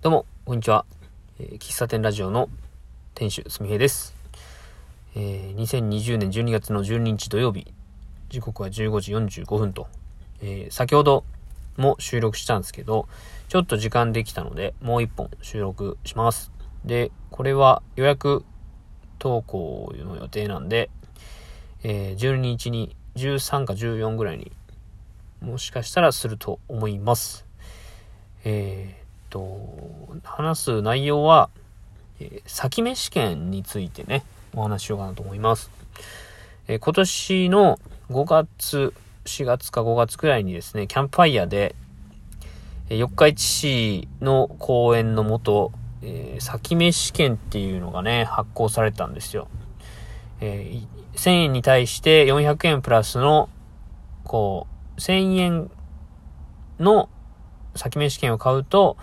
どうも、こんにちは。えー喫茶店ラジオの店主、すみへいです。えー2020年12月の12日土曜日、時刻は15時45分と、えー先ほども収録したんですけど、ちょっと時間できたので、もう一本収録します。で、これは予約投稿の予定なんで、えー12日に13か14ぐらいにもしかしたらすると思います。えと、話す内容は、えー先飯券についてね、お話ししようかなと思います。えー今年の5月、4月か5月くらいにですね、キャンプファイヤーで、えー四日市市の公園のもと、えー先飯券っていうのがね、発行されたんですよ。えー1000円に対して400円プラスの、こう、1000円の先飯券を買うと、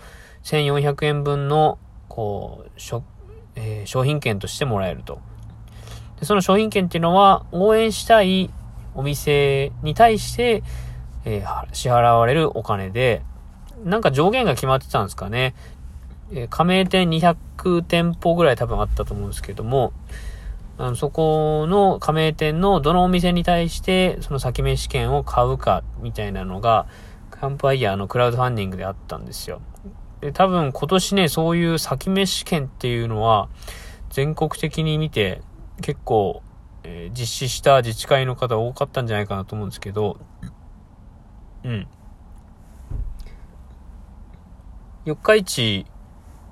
1400円分の、こう、しょえー商品券としてもらえると。でその商品券っていうのは、応援したいお店に対して、えー支払われるお金で、なんか上限が決まってたんですかね。えー加盟店200店舗ぐらい多分あったと思うんですけども、あのそこの加盟店のどのお店に対してその先飯券を買うかみたいなのが、カンプファイヤーのクラウドファンディングであったんですよ。で、多分今年ね、そういう先飯券っていうのは、全国的に見て結構、えー実施した自治会の方多かったんじゃないかなと思うんですけど、うん。四日市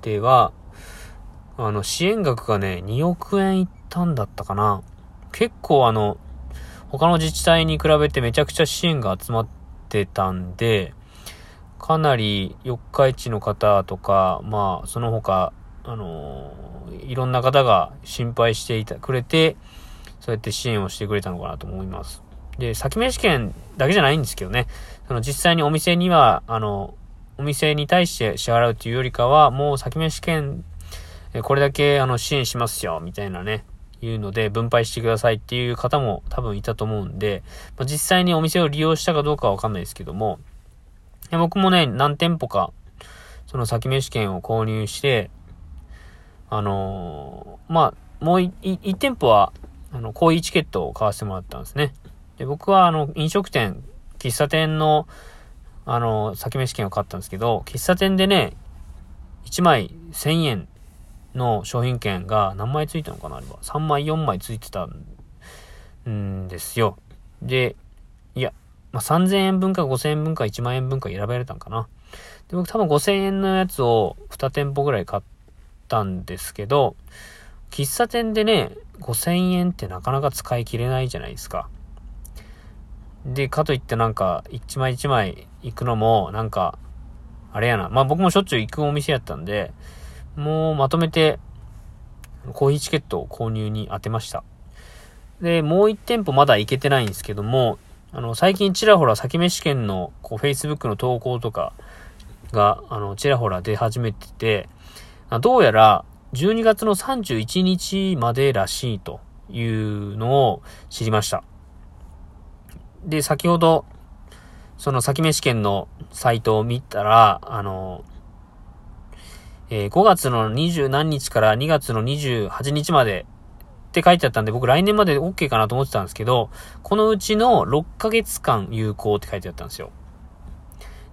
では、あの、支援額がね、2億円いったんだったかな。結構あの、他の自治体に比べてめちゃくちゃ支援が集まってたんで、かなり四日市の方とか、まあ、その他、あのいろんな方が心配していた、くれて、そうやって支援をしてくれたのかなと思います。で、先飯券だけじゃないんですけどね、その実際にお店には、あの、お店に対して支払うというよりかは、もう先飯券、これだけあの支援しますよ、みたいなね、いうので分配してくださいっていう方も多分いたと思うんで、まあ、実際にお店を利用したかどうかはわかんないですけども、僕もね、何店舗か、その先飯券を購入して、あのーまあ、もういい一店舗は、あの、こういうチケットを買わせてもらったんですね。で、僕はあの、飲食店、喫茶店の、あの、先飯券を買ったんですけど、喫茶店でね、1枚1000円の商品券が何枚ついたのかなあれは。3枚、4枚ついてたんですよ。で、いや、まあ、3000円分か5000円分か1万円分か選べれたんかな。で、僕多分5000円のやつを2店舗ぐらい買ったんですけど、喫茶店でね、5000円ってなかなか使い切れないじゃないですか。で、かといってなんか、一枚一枚行くのも、なんか、あれやな。まあ僕もしょっちゅう行くお店やったんで、もうまとめて、コーヒーチケットを購入に当てました。で、もう一店舗まだ行けてないんですけども、あの、最近ちらほら先飯券の、こう、Facebook の投稿とかが、あの、ちらほら出始めてて、どうやら、12月の31日までらしいというのを知りました。で、先ほど、その先飯券のサイトを見たら、あの、えー5月の20何日から2月の28日までって書いてあったんで、僕来年まで OK かなと思ってたんですけど、このうちの6ヶ月間有効って書いてあったんですよ。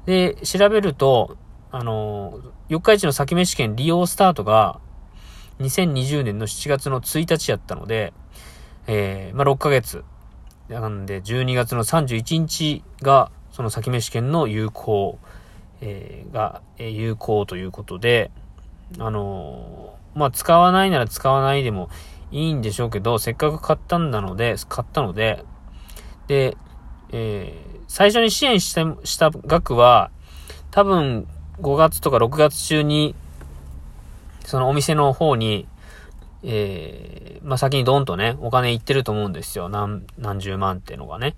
で、調べると、あの、四日市の先飯券利用スタートが2020年の7月の1日やったので、えー、まあ、6ヶ月。なんで、12月の31日が、その先飯券の有効、えーが、えー有効ということで、あのーまあ、使わないなら使わないでもいいんでしょうけど、せっかく買ったんだので、買ったので、で、えー最初に支援した、した額は、多分5月とか6月中に、そのお店の方に、えーまあ、先にドンとね、お金いってると思うんですよ。何、何十万っていうのがね。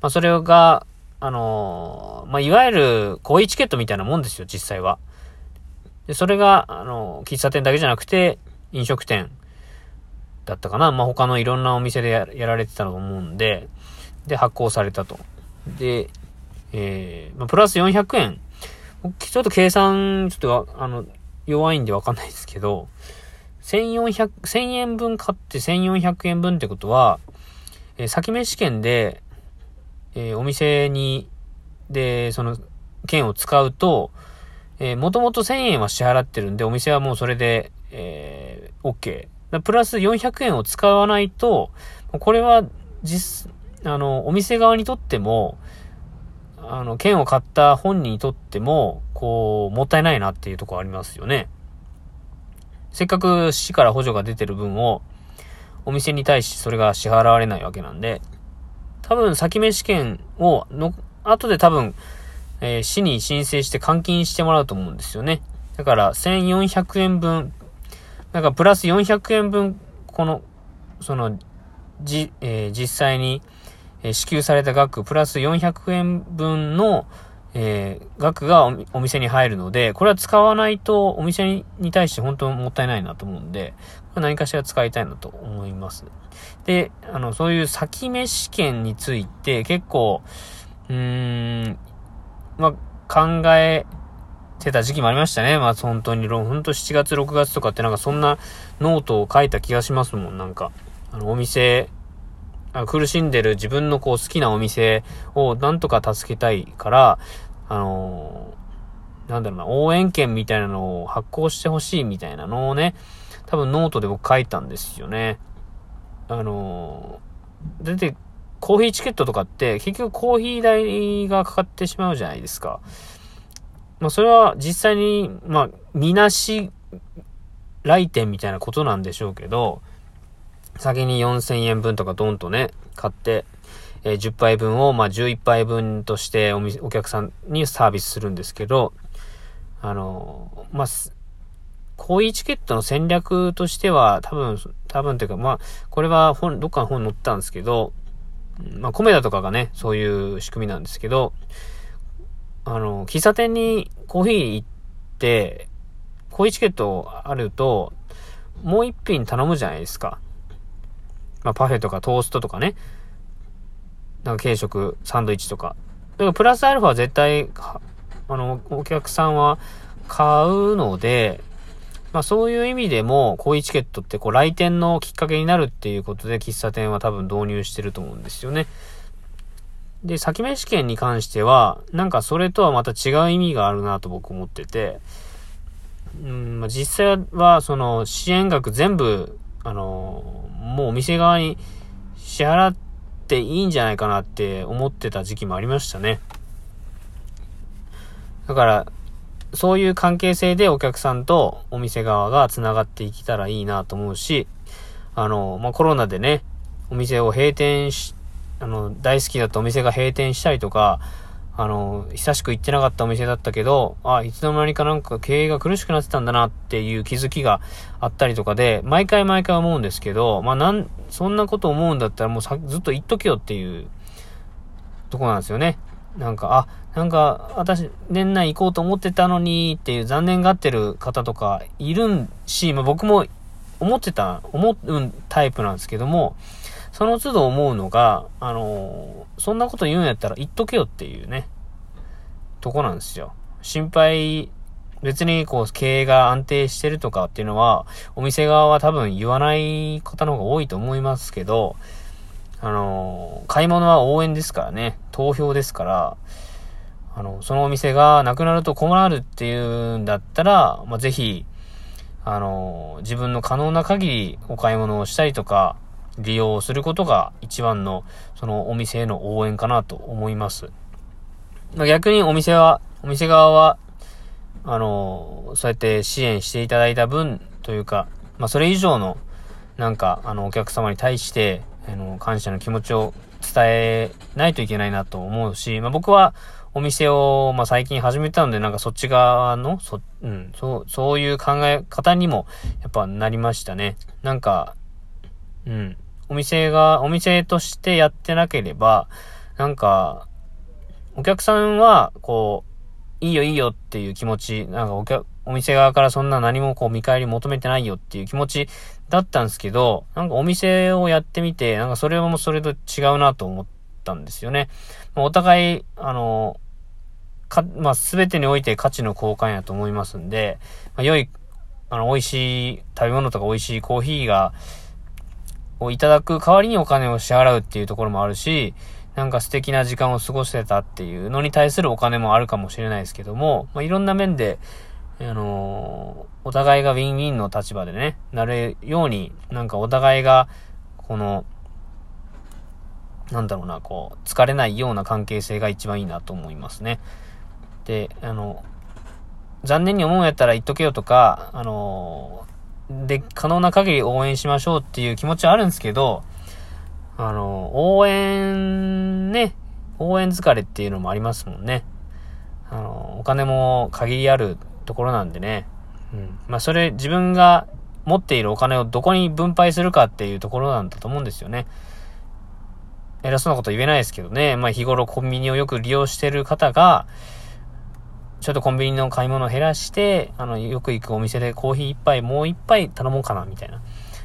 まあ、それが、あのーまあ、いわゆる、コーヒーチケットみたいなもんですよ、実際は。で、それが、あの喫茶店だけじゃなくて、飲食店だったかな。まあ、他のいろんなお店でややられてたと思うんで、で、発行されたと。で、えー、まあ、プラス400円。ちょっと計算、ちょっと、あの、弱いんでわかんないですけど、1400、1000円分買って1400円分ってことは、えー、先飯券で、えー、お店に、で、その、券を使うと、えー、もともと1000円は支払ってるんで、お店はもうそれで、えー、OK。プラス400円を使わないと、これは実、あの、お店側にとっても、あの、券を買った本人にとっても、こう、もったいないなっていうとこありますよね。せっかく市から補助が出てる分を、お店に対しそれが支払われないわけなんで、多分先飯券をの、後で多分、えー、市に申請して換金してもらうと思うんですよね。だから1400円分、なんかプラス400円分、この、その、じ、えー、実際に、え支給された額、プラス400円分の、えー、額がお店に入るので、これは使わないとお店に対して本当もったいないなと思うんで、何かしら使いたいなと思います。で、あの、そういう先飯券について結構、うーん、まあ、考えてた時期もありましたね。まあ、本当に、本当7月、6月とかってなんかそんなノートを書いた気がしますもん、なんか。あの、お店、苦しんでる自分のこう好きなお店をなんとか助けたいから、あのー、なんだろうな、応援券みたいなのを発行してほしいみたいなのをね、多分ノートで僕書いたんですよね。あのー、だってコーヒーチケットとかって結局コーヒー代がかかってしまうじゃないですか。まあそれは実際に、まあ、みなし来店みたいなことなんでしょうけど、先に4000円分とかドンとね、買って、えー、10杯分を、まあ、11杯分としてお、お客さんにサービスするんですけど、あのー、まあ、こういうチケットの戦略としては、多分、多分というか、まあ、これは本、どっかの本に載ったんですけど、まあ、コメダとかがね、そういう仕組みなんですけど、あの、喫茶店にコーヒー行って、コーヒーチケットあると、もう一品頼むじゃないですか。まあ、パフェとかトーストとかね。なんか軽食、サンドイッチとか。だからプラスアルファは絶対、あの、お客さんは買うので、まあそういう意味でも、こういうチケットってこう来店のきっかけになるっていうことで喫茶店は多分導入してると思うんですよね。で、先飯券に関しては、なんかそれとはまた違う意味があるなと僕思ってて、うんまあ、実際はその支援額全部、あのもうお店側に支払っていいんじゃないかなって思ってた時期もありましたね。だから、そういう関係性でお客さんとお店側が繋がっていけたらいいなと思うし、あの、まあ、コロナでね、お店を閉店し、あの、大好きだったお店が閉店したりとか、あの、久しく行ってなかったお店だったけど、あ、いつの間にかなんか経営が苦しくなってたんだなっていう気づきがあったりとかで、毎回毎回思うんですけど、まあなん、そんなこと思うんだったらもうさずっと言っとけよっていうとこなんですよね。なんか、あ、なんか、私、年内行こうと思ってたのにっていう残念がってる方とかいるんし、まあ僕も思ってた、思うタイプなんですけども、その都度思うのが、あのー、そんなこと言うんやったら言っとけよっていうね、とこなんですよ。心配、別にこう経営が安定してるとかっていうのは、お店側は多分言わない方の方が多いと思いますけど、あのー、買い物は応援ですからね、投票ですから、あの、そのお店がなくなると困るっていうんだったら、まあ、ぜひ、あの、自分の可能な限りお買い物をしたりとか、利用することが一番の、そのお店への応援かなと思います。まあ、逆にお店は、お店側は、あの、そうやって支援していただいた分というか、まあ、それ以上の、なんか、あの、お客様に対して、あの、感謝の気持ちを伝えないといけないなと思うし、まあ、僕はお店を、まあ、最近始めたので、なんかそっち側の、そ、うん、そう、そういう考え方にも、やっぱなりましたね。なんか、うん。お店が、お店としてやってなければ、なんか、お客さんは、こう、いいよいいよっていう気持ち、なんかお客、お店側からそんな何もこう見返り求めてないよっていう気持ちだったんですけど、なんかお店をやってみて、なんかそれもそれと違うなと思ったんですよね。お互い、あの、か、まあ、すべてにおいて価値の交換やと思いますんで、まあ、良い、あの、美味しい食べ物とか美味しいコーヒーが、をいただく代わりにお金を支払うっていうところもあるし、なんか素敵な時間を過ごしてたっていうのに対するお金もあるかもしれないですけども、まあ、いろんな面で、あの、お互いがウィンウィンの立場でね、なるように、なんかお互いが、この、なんだろうな、こう、疲れないような関係性が一番いいなと思いますね。で、あの、残念に思うんやったら言っとけよとか、あの、で、可能な限り応援しましょうっていう気持ちはあるんですけど、あの、応援ね、応援疲れっていうのもありますもんね。あの、お金も限りあるところなんでね。うん。まあ、それ、自分が持っているお金をどこに分配するかっていうところなんだと思うんですよね。偉そうなこと言えないですけどね。まあ、日頃コンビニをよく利用してる方が、ちょっとコンビニの買い物を減らして、あの、よく行くお店でコーヒー一杯、もう一杯頼もうかな、みたいな。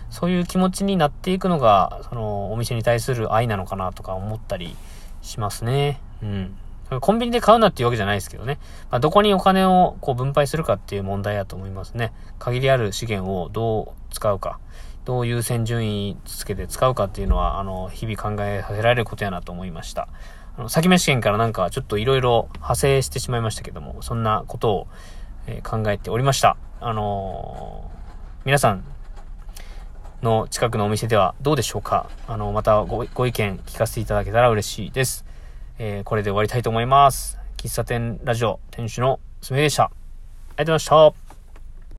そういう気持ちになっていくのが、その、お店に対する愛なのかなとか思ったりしますね。うん。コンビニで買うなっていうわけじゃないですけどね。まあ、どこにお金をこう分配するかっていう問題だと思いますね。限りある資源をどう使うか、どう優先順位つけて使うかっていうのは、あの、日々考えさせられることやなと思いました。あの、先飯券からなんかちょっと色々派生してしまいましたけども、そんなことを、え、考えておりました。あのー、皆さん、の近くのお店ではどうでしょうかあの、またごご意見聞かせていただけたら嬉しいです。えー、これで終わりたいと思います。喫茶店ラジオ店主のすみでした。ありがとうございました。